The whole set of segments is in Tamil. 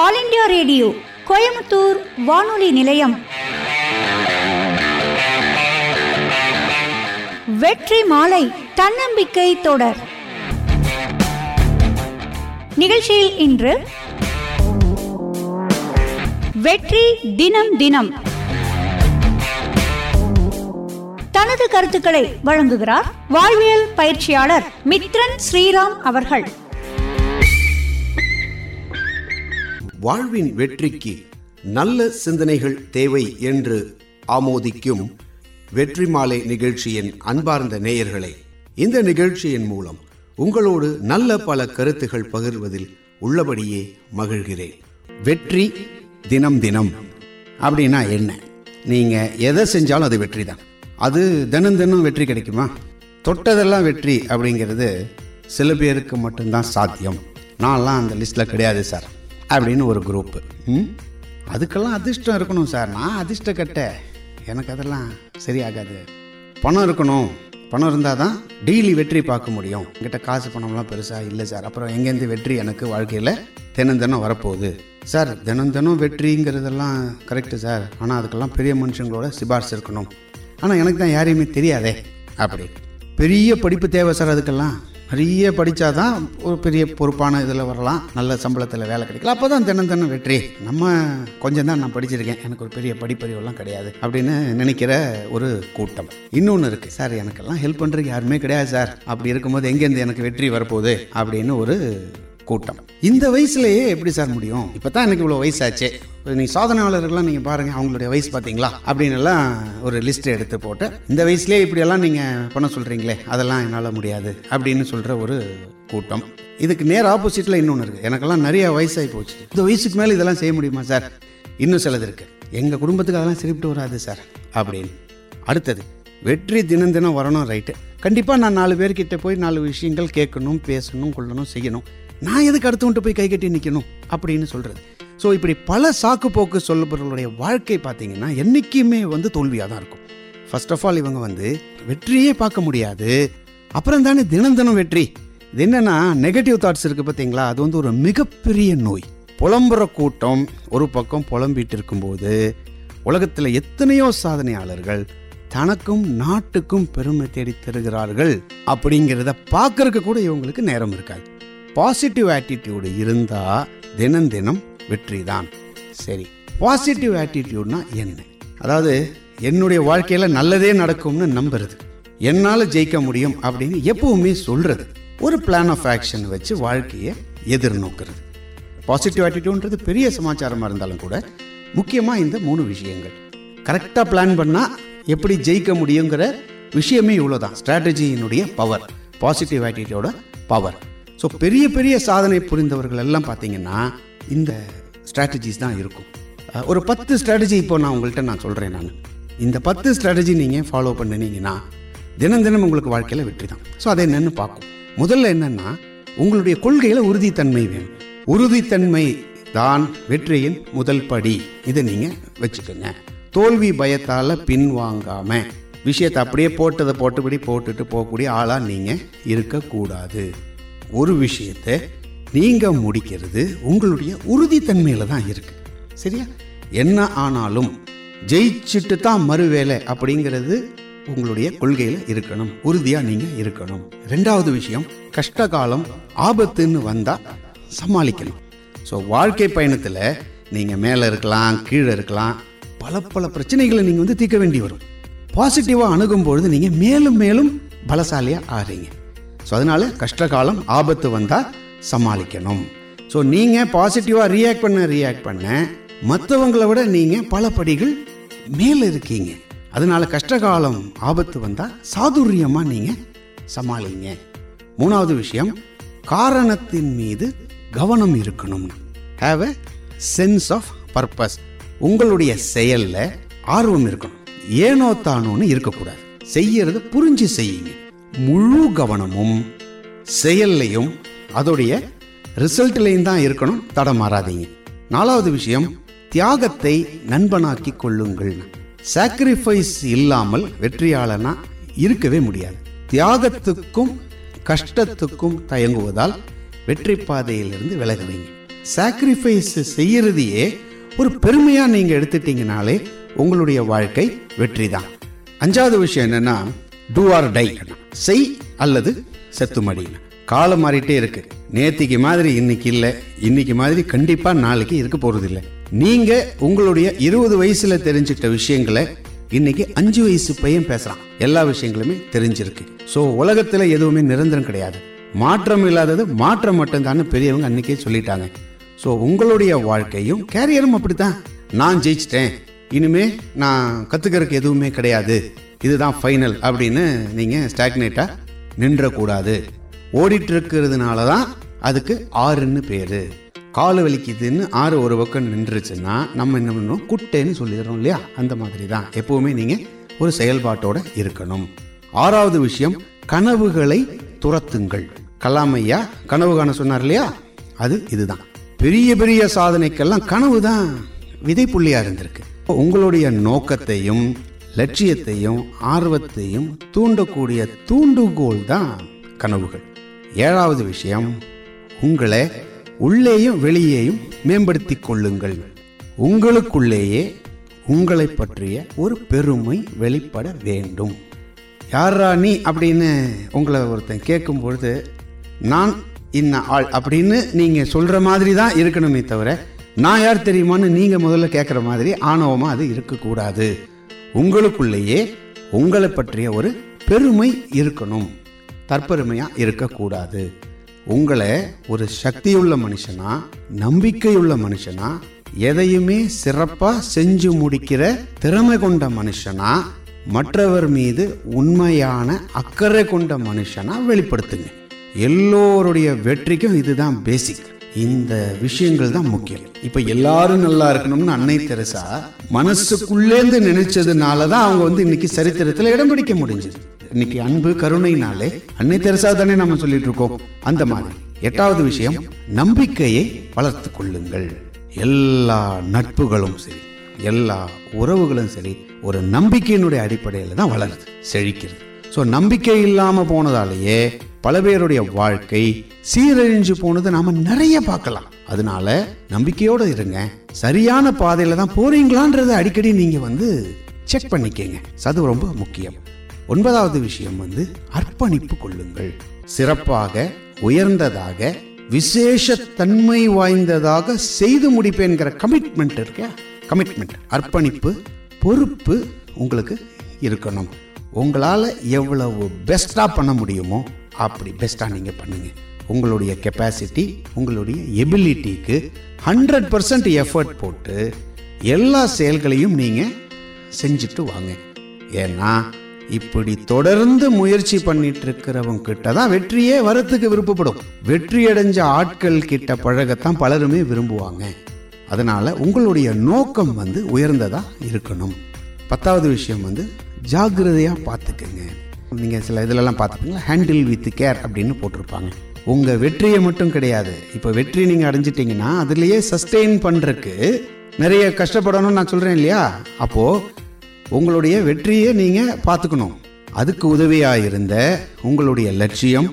ஆல் இண்டியா ரேடியோ கோயம்புத்தூர் வானொலி நிலையம். வெற்றி மாலை தன்னம்பிக்கை தொடர். நிகழ்ச்சியில் இன்று வெற்றி தினம் தினம். தனது கருத்துக்களை வழங்குகிறார் வாழ்வியல் பயிற்சியாளர் மித்ரன் ஸ்ரீராம் அவர்கள். வாழ்வின் வெற்றிக்கு நல்ல சிந்தனைகள் தேவை என்று ஆமோதிக்கும் வெற்றி மாலை நிகழ்ச்சியின் அன்பார்ந்த நேயர்களே இந்த நிகழ்ச்சியின் மூலம் உங்களோடு நல்ல பல கருத்துகள் பகிர்வதில் உள்ளபடியே மகிழ்கிறேன். வெற்றி தினம் தினம். அப்படின்னா என்ன? நீங்க எதை செஞ்சாலும் அது வெற்றி தான் அது தினம் தினம் வெற்றி கிடைக்குமா? தொட்டதெல்லாம் வெற்றி அப்படிங்கிறது சில பேருக்கு மட்டும்தான் சாத்தியம். நான்லாம் அந்த லிஸ்ட்டில் கிடையாது சார். அப்படின்னு ஒரு குரூப்பு ம்? அதுக்கெல்லாம் அதிர்ஷ்டம் இருக்கணும் சார். நான் அதிர்ஷ்ட கட்ட. எனக்கு அதெல்லாம் சரியாகாது. பணம் இருக்கணும். பணம் இருந்தால் தான் டெய்லி வெற்றி பார்க்க முடியும். என்கிட்ட காசு பணம்லாம் பெருசாக இல்லை சார். அப்புறம் எங்கேருந்து வெற்றி எனக்கு வாழ்க்கையில் தினம் தினம் வரப்போகுது. சார் தினம் தினம் வெற்றிங்கிறதெல்லாம் கரெக்டு சார். ஆனால் அதுக்கெல்லாம் பெரிய மனுஷங்களோட சிபார்சு இருக்கணும். ஆனால் எனக்கு தான் யாரையுமே தெரியாதே. அப்படி. பெரிய படிப்பு தேவை சார் அதுக்கெல்லாம். நிறைய படித்தாதான் ஒரு பெரிய பொறுப்பான இதில் வரலாம். நல்ல சம்பளத்தில் வேலை கிடைக்கலாம். அப்போ தான் தினம் தினம் வெற்றி. நம்ம கொஞ்சம் தான் நான் படிச்சிருக்கேன். எனக்கு ஒரு பெரிய படிப்பறிவெல்லாம் கிடையாது அப்படின்னு நினைக்கிற ஒரு கூட்டம். இன்னொன்று இருக்குது சார் எனக்கெல்லாம் ஹெல்ப் பண்ணுறதுக்கு யாருமே கிடையாது சார். அப்படி இருக்கும்போது எங்கேருந்து எனக்கு வெற்றி வரப்போகுது? அப்படின்னு ஒரு கூட்டம். இந்த வயசுலயே எப்படி சார் முடியும்? இப்பதான் எனக்கு இவ்வளோ வயசாச்சே. நீங்க சாதனையாளர்கள்லாம் நீங்கள் பாருங்கள் அவங்களுடைய வயசு பாத்தீங்களா? அப்படின்னு எல்லாம் ஒரு லிஸ்ட் எடுத்து போட்டு இந்த வயசுலேயே இப்படியெல்லாம் நீங்கள் பண்ண சொல்கிறீங்களே அதெல்லாம் என்னால் முடியாது அப்படின்னு சொல்கிற ஒரு கூட்டம். இதுக்கு நேர் ஆப்போசிட்டில் இன்னொன்று இருக்குது எனக்கெல்லாம் நிறைய வயசாகி போச்சு. இந்த வயசுக்கு மேலே இதெல்லாம் செய்ய முடியுமா சார்? இன்னும் சிலது இருக்குது எங்கள் குடும்பத்துக்கு அதெல்லாம் சிரிப்பிட்டு வராது சார் அப்படின்னு. அடுத்தது வெற்றி தினம் தினம் வரணும் ரைட்டு கண்டிப்பாக நான் நாலு பேர்கிட்ட போய் நாலு விஷயங்கள் கேட்கணும் பேசணும் கொள்ளணும் செய்யணும். நான் எதுக்கு அடுத்தவன்ட்டு போய் கை கட்டி நிற்கணும் அப்படின்னு சொல்கிறது ஸோ இப்படி பல சாக்கு போக்கு சொல்லப்படுறவங்களுடைய வாழ்க்கை பார்த்தீங்கன்னா என்றைக்குமே வந்து தோல்வியாக தான் இருக்கும். ஃபர்ஸ்ட் ஆஃப் ஆல் இவங்க வந்து வெற்றியே பார்க்க முடியாது. அப்புறம் தானே தினம் தினம் வெற்றி. இது என்னன்னா நெகட்டிவ் தாட்ஸ் இருக்குது பார்த்தீங்களா? அது வந்து ஒரு மிகப்பெரிய நோய். புலம்புற கூட்டம் ஒரு பக்கம் புலம்பிட்டு இருக்கும்போது உலகத்தில் எத்தனையோ சாதனையாளர்கள் தனக்கும் நாட்டுக்கும் பெருமை தேடி தருகிறார்கள் அப்படிங்கிறத பார்க்கறதுக்கு கூட இவங்களுக்கு நேரம் இருக்காது. பாசிட்டிவ் ஆட்டிடியூடு இருந்தா தினம் தினம் வெற்றி தான். சரி பாசிட்டிவ் ஆட்டிடியூட்னா என்ன? அதாவது என்னுடைய வாழ்க்கையில நல்லதே நடக்கும்னு நம்புறது. என்னால் ஜெயிக்க முடியும் அப்படின்னு எப்பவுமே சொல்றது. ஒரு பிளான் ஆஃப் ஆக்ஷன் வச்சு வாழ்க்கையை எதிர்நோக்கிறது. பாசிட்டிவ் ஆட்டிடியூட்ன்றது பெரிய சமாச்சாரமாக இருந்தாலும் கூட முக்கியமாக இந்த மூணு விஷயங்கள். கரெக்டாக பிளான் பண்ணால் எப்படி ஜெயிக்க முடியுங்கிற விஷயமே இவ்வளோதான் ஸ்ட்ராட்டஜியினுடைய power positive attitude power so பெரிய பெரிய சாதனை புரிந்தவர்கள் எல்லாம் பார்த்தீங்கன்னா இந்த ஸ்ட்ராட்டஜிஸ் தான் இருக்கும். ஒரு பத்து ஸ்ட்ராட்டஜி இப்போ நான் உங்கள்கிட்ட நான் சொல்கிறேன் நான். இந்த பத்து ஸ்ட்ராட்டஜி நீங்கள் ஃபாலோ பண்ணினீங்கன்னா தினம் தினம் உங்களுக்கு வாழ்க்கையில் வெற்றி தான். ஸோ அதை என்னென்னு பார்க்கும் முதல்ல என்னென்னா உங்களுடைய கொள்கையில் உறுதித்தன்மை வேணும். உறுதித்தன்மை தான் வெற்றியின் முதல் படி. இதை நீங்கள் வச்சுக்கோங்க. தோல்வி பயத்தால் பின்வாங்காம விஷயத்தை அப்படியே போட்டதை போட்டபடி போட்டுட்டு போகக்கூடிய ஆளாக நீங்கள் இருக்கக்கூடாது. ஒரு விஷயத்தை நீங்கள் முடிக்கிறது உங்களுடைய உறுதித்தன்மையில் தான் இருக்குது சரியா? என்ன ஆனாலும் ஜெயிச்சுட்டு தான் மறுவேலை அப்படிங்கிறது உங்களுடைய கொள்கையில் இருக்கணும். உறுதியாக நீங்கள் இருக்கணும். ரெண்டாவது விஷயம் கஷ்ட காலம் ஆபத்துன்னு வந்தால் சமாளிக்கணும். ஸோ வாழ்க்கை பயணத்தில் நீங்கள் மேலே இருக்கலாம் கீழே இருக்கலாம் பல பல பிரச்சனைகளை நீங்கள் வந்து தீர்க்க வேண்டி வரும். பாசிட்டிவாக அணுகும் பொழுது நீங்கள் மேலும் மேலும் பலசாலியாக ஆறீங்க. ஸோ அதனால கஷ்ட காலம் ஆபத்து வந்தால் சமாளிக்கணும். ஸோ நீங்கள் பாசிட்டிவாக ரியாக்ட் பண்ண ரியாக்ட் பண்ண மற்றவங்களை விட நீங்கள் பல படிகள் மேலே இருக்கீங்க. அதனால கஷ்ட காலம் ஆபத்து வந்தால் சாதுரியமாக நீங்கள் சமாளிங்க. மூணாவது விஷயம் காரணத்தின் மீது கவனம் இருக்கணும். Have a sense of purpose உங்களுடைய செயலில் ஆர்வம் இருக்கணும். ஏனோ தானோன்னு இருக்கக்கூடாது. செய்யறது புரிஞ்சு செய்யுங்க. முழு கவனமும் செயல்லையும் அதோடைய ரிசல்ட்லையும் தான் இருக்கணும் தடமாறாதீங்க நாலாவது விஷயம் தியாகத்தை நண்பனாக்கி கொள்ளுங்கள். சாக்ரிஃபைஸ் இல்லாமல் வெற்றியாளனா இருக்கவே முடியாது. தியாகத்துக்கும் கஷ்டத்துக்கும் தயங்குவதால் வெற்றி பாதையிலிருந்து விலகுவீங்க. சாக்ரிஃபைஸ் செய்யறதையே ஒரு பெருமையா நீங்க எடுத்துட்டீங்கனாலே உங்களுடைய வாழ்க்கை வெற்றி தான் அஞ்சாவது விஷயம் என்னன்னா டூ ஆர் டை செய் அல்லது செத்து மடி காலம் மாறிட்டே இருக்கு. நேத்திக்கு மாதிரி இன்னைக்கு இல்லை. இன்னைக்கு மாதிரி கண்டிப்பா நாளைக்கு இருக்க போறது இல்லை நீங்க உங்களுடைய இருபது வயசுல தெரிஞ்சிட்ட விஷயங்களை இன்னைக்கு அஞ்சு வயசு பையன் பேசுறான். எல்லா விஷயங்களுமே தெரிஞ்சிருக்கு. ஸோ உலகத்துல எதுவுமே நிரந்தரம் கிடையாது. மாற்றம் இல்லாதது மாற்றம் மட்டும்தான் பெரியவங்க அன்னைக்கே சொல்லிட்டாங்க. ஸோ உங்களுடைய வாழ்க்கையும் கேரியரும் அப்படித்தான். நான் ஜெயிச்சிட்டேன். இனிமே நான் கத்துக்கிறதுக்கு எதுவுமே கிடையாது. இதுதான் ஃபைனல் அப்படின்னு நீங்கள் ஸ்டாக்னேட்டாக நின்றக்கூடாது. ஓடிட்டு இருக்கிறதுனால தான் அதுக்கு ஆறுன்னு பேர். கால் வலிக்குதுன்னு ஆறு ஒரு பக்கம் நின்றுச்சுன்னா நம்ம என்ன பண்ணுவோம்? குட்டைன்னு சொல்லிடுறோம் இல்லையா? அந்த மாதிரி தான் எப்போவுமே நீங்கள் ஒரு செயல்பாட்டோட இருக்கணும். ஆறாவது விஷயம் கனவுகளை துரத்துங்கள். கலாமையா கனவு காண சொன்னார் இல்லையா? அது இதுதான். பெரிய பெரிய சாதனைக்கெல்லாம் கனவு தான் விதைப்புள்ளியாக இருந்திருக்கு. உங்களுடைய நோக்கத்தையும் லட்சியத்தையும் ஆர்வத்தையும் தூண்டக்கூடிய தூண்டுகோல் தான் கனவுகள். ஏழாவது விஷயம் உங்களை உள்ளேயும் வெளியேயும் மேம்படுத்திக் கொள்ளுங்கள். உங்களுக்குள்ளேயே உங்களை பற்றிய ஒரு பெருமை வெளிப்பட வேண்டும். யாரா நீ? அப்படின்னு உங்களை ஒருத்தன் கேட்கும் பொழுது நான் இன்ன ஆள் அப்படின்னு நீங்கள் சொல்கிற மாதிரி தான் இருக்கணுமே தவிர நான் யார் தெரியுமான்னு நீங்கள் முதல்ல கேட்குற மாதிரி ஆணவமாக அது இருக்கக்கூடாது. உங்களுக்குள்ளேயே உங்களை பற்றிய ஒரு பெருமை இருக்கணும். தற்பெருமையாக இருக்கக்கூடாது. உங்களை ஒரு சக்தியுள்ள மனுஷனா நம்பிக்கையுள்ள மனுஷனா எதையுமே சிறப்பாக செஞ்சு முடிக்கிற திறமை கொண்ட மனுஷனா மற்றவர் மீது உண்மையான அக்கறை கொண்ட மனுஷனா வெளிப்படுத்துங்க. எல்லோருடைய வெற்றிக்கும் இதுதான் பேசிக் இந்த விஷயங்கள் தான் முக்கியம். இப்ப எல்லாரும் நல்லா இருக்கணும்னு அன்னை தெரசா மனசுக்குள்ளேந்து நினைச்சதுனால தான் அவங்க வந்து இன்னைக்கு சரித்திரத்துல இடம் பிடிக்க முடிஞ்சது. இன்னைக்கு அன்பு கருணைனாலே அன்னை தெரசா தானே நம்ம சொல்லிட்டு இருக்கோம். அந்த மாதிரி எட்டாவது விஷயம் நம்பிக்கையை வளர்த்து கொள்ளுங்கள். எல்லா நட்புகளும் சரி எல்லா உறவுகளும் சரி ஒரு நம்பிக்கையினுடைய அடிப்படையில் தான் வளருது செழிக்கிறது. ஸோ நம்பிக்கை இல்லாமல் போனதாலேயே பல பேருடைய வாழ்க்கை சீரழிஞ்சு போனது நாம நிறைய பார்க்கலாம். அதனால நம்பிக்கையோடு இருங்க. சரியான பாதையில் தான் போறீங்களான்றத அடிக்கடி நீங்கள் வந்து செக் பண்ணிக்கங்க. அது ரொம்ப முக்கியம். ஒன்பதாவது விஷயம் வந்து அர்ப்பணிப்பு கொள்ளுங்கள். சிறப்பாக உயர்ந்ததாக விசேஷ தன்மை வாய்ந்ததாக செய்து முடிப்பேங்கிற கமிட்மெண்ட் இருக்க? கமிட்மெண்ட் அர்ப்பணிப்பு பொறுப்பு உங்களுக்கு இருக்கணும். உங்களால் எவ்வளவு பெஸ்ட்டாக பண்ண முடியுமோ அப்படி பெஸ்ட்டாக நீங்கள் பண்ணுங்கள் உங்களுடைய கெப்பாசிட்டி உங்களுடைய எபிலிட்டிக்கு ஹண்ட்ரட் பர்சன்ட் எஃபர்ட் போட்டு எல்லா செயல்களையும் நீங்கள் செஞ்சுட்டு வாங்க. ஏன்னா இப்படி தொடர்ந்து முயற்சி பண்ணிட்டு இருக்கிறவங்க கிட்ட தான் வெற்றியே வரத்துக்கு விருப்பப்படும். வெற்றி அடைஞ்ச ஆட்கள் கிட்ட பழகத்தான் பலருமே விரும்புவாங்க. அதனால உங்களுடைய நோக்கம் வந்து உயர்ந்ததா இருக்கணும். பத்தாவது விஷயம் வந்து ஜாகிரதையாக பார்த்துக்கங்க. நீங்கள் சில இதிலெல்லாம் பார்த்துப்பீங்களா ஹேண்டில் வித் கேர் அப்படின்னு போட்டிருப்பாங்க. உங்கள் வெற்றியை மட்டும் கிடையாது. இப்போ வெற்றி நீங்கள் அடைஞ்சிட்டிங்கன்னா அதுலேயே சஸ்டெயின் பண்ணுறக்கு நிறைய கஷ்டப்படணும்னு நான் சொல்கிறேன் இல்லையா? அப்போது உங்களுடைய வெற்றியை நீங்கள் பார்த்துக்கணும். அதுக்கு உதவியாக இருந்த உங்களுடைய லட்சியம்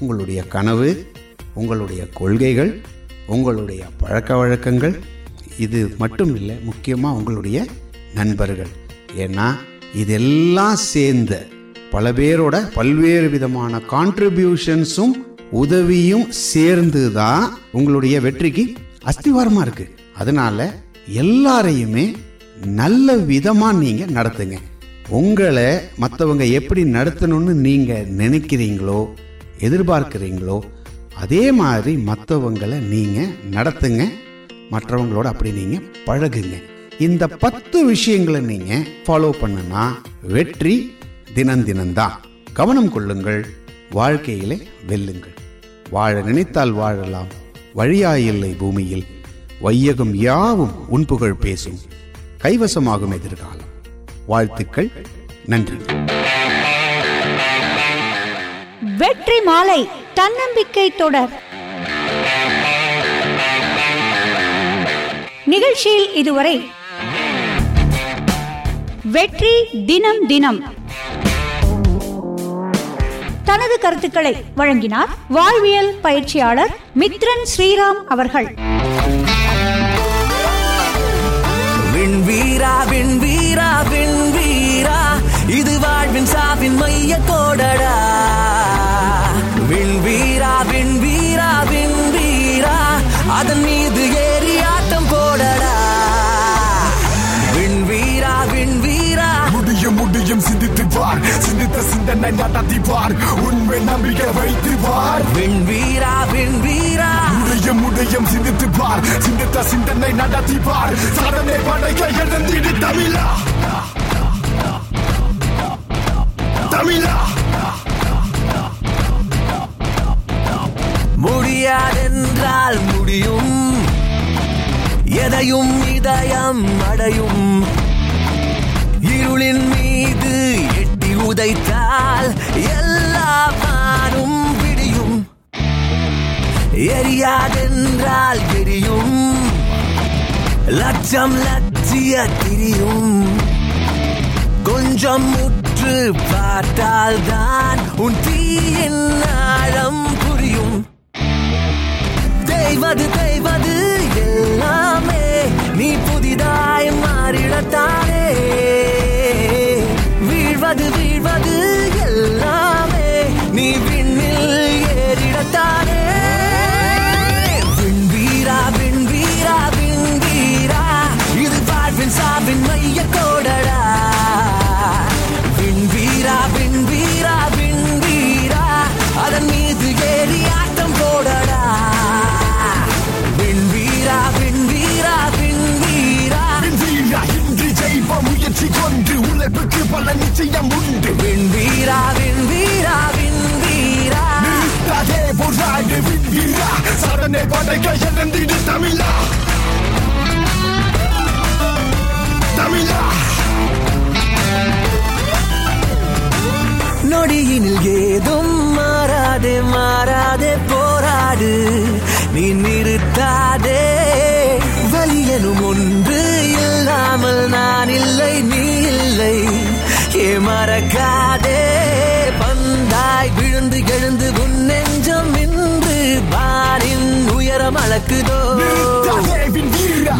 உங்களுடைய கனவு உங்களுடைய கொள்கைகள் உங்களுடைய பழக்க வழக்கங்கள் இது மட்டும் இல்லை முக்கியமாக உங்களுடைய நண்பர்கள். ஏன்னா இதெல்லாம் சேர்ந்த பல பேரோட பல்வேறு விதமான கான்ட்ரிபியூஷன்ஸும் உதவியும் சேர்ந்து தான் உங்களுடைய வெற்றிக்கு அஸ்திவாரமாக இருக்கு. அதனால எல்லாரையுமே நல்ல விதமாக நீங்கள் நடத்துங்க. உங்களை மற்றவங்க எப்படி நடத்தணும்னு நீங்கள் நினைக்கிறீங்களோ எதிர்பார்க்குறீங்களோ அதே மாதிரி மற்றவங்களை நீங்கள் நடத்துங்க. மற்றவங்களோட அப்படி நீங்கள் பழகுங்க. இந்த பத்து விஷயங்களை நீங்க ஃபாலோ பண்ணுனா வெற்றி தினம் தினம்தான். கவனம் கொள்ளுங்கள் வாழ்க்கையிலே வெல்லுங்கள். வாழ நினைத்தால் வாழலாம் வழியாயில்லை பூமியில். வையகம் யாவும் உன்புகழ் பேசும் கைவசமாகும் எதிர்காலம். வாழ்த்துக்கள் நன்றி வெற்றி மாலை தன்னம்பிக்கை தொடர். நிகழ்ச்சியில் இதுவரை வெற்றி தினம் தினம். தனது கருத்துக்களை வழங்கினார் வாழ்வியல் பயிற்சியாளர் மித்ரன் ஸ்ரீராம் அவர்கள். விண்வீரா விண்வீரா விண்வீரா இது வாழ்வின் சாவின் மைய கோடடா. சிந்தனை நடத்திப்பார் உண்மை நம்பிக்கை வைத்துப்பார் விண்வீரா விண்வீரா முடியும் முடியும் சிந்தித்து பார் சிந்தித்த சிந்தனை நடத்தி பார் சாதனை படைக்க எழுந்திடு தமிழா. தமிழா. முடியாதென்றால் முடியும். எதையும் இதயம் அடையும். இருளின் மீது உதைத்தால் எல்லா வானும் விடியும். எரியாதென்றால் தெரியும் லட்சம் லட்சிய திரியும். கொஞ்சம் முற்று பார்த்தால் தான் உன் தீயின் நொடியினில் ஏதும் மாறாதே மாறாதே போராடு. நீ நிறுத்தாதே. வலியனும் ஒன்று இல்லாமல் நான் இல்லை நீ இல்லை. ஏ மறக்காதே. பந்தாய் விழுந்து எழுந்து உன் நெஞ்சம் இன்று பாரின் உயரம் அளக்குதோ.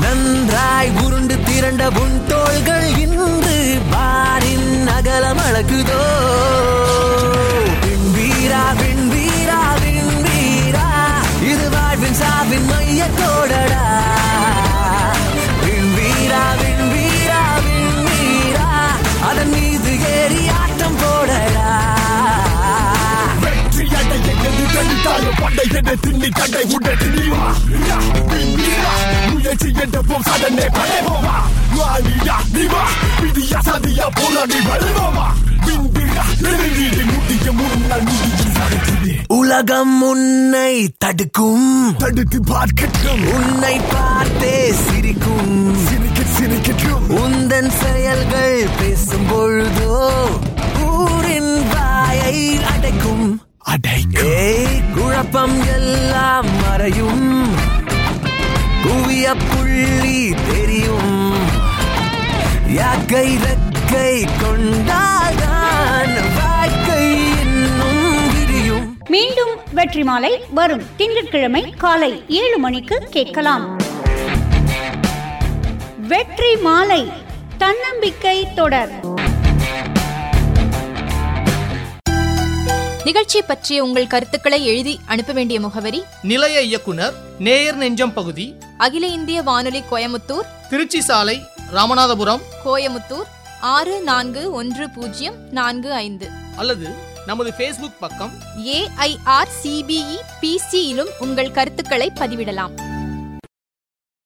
நன்றாய் உருண்டு திரண்ட உன் தோள்கள் இன்று பாரின் அகலம் அழகுதோ விண்வீரா தடுத்தாலும் படை என திண்ணி உடனே நீவா வீரா முயற்சி என்ற போம் சாதனை படைவோமா வாலியா நீவா விதியா சதியா போராடி நடக்குது உலகம் உன்னை தடுக்கும். தடுத்து பார்க்கட்டும். உன்னை பார்த்தே சிரிக்கும். சிரிக்க சிரிக்கட்டும். உந்தன் செயல்கள் பேசும் பொழுதோ குழப்பம் எல்லாம் மறையும். குவிய புள்ளி தெரியும். யாக்கை ரெக்கை கொண்டாதான் வாழ்க்கை இன்னும் மீண்டும் வெற்றி மாலை வரும் திங்கட்கிழமை காலை ஏழு மணிக்கு கேட்கலாம். வெற்றி மாலை தன்னம்பிக்கை தொடர். நிகழ்ச்சி பற்றிய உங்கள் கருத்துக்களை எழுதி அனுப்ப வேண்டிய முகவரி நிலைய இயக்குனர் நேயர் நெஞ்சம் பகுதி அகில இந்திய வானொலி கோயமுத்தூர் திருச்சி சாலை ராமநாதபுரம் கோயமுத்தூர் ஆறு நான்கு ஒன்று பூஜ்ஜியம் நான்கு ஐந்து. அல்லது நமது ஃபேஸ்புக் பக்கம் ஏஐஆர் சிபிஇ பிசியிலும் உங்கள் கருத்துக்களை பதிவிடலாம்.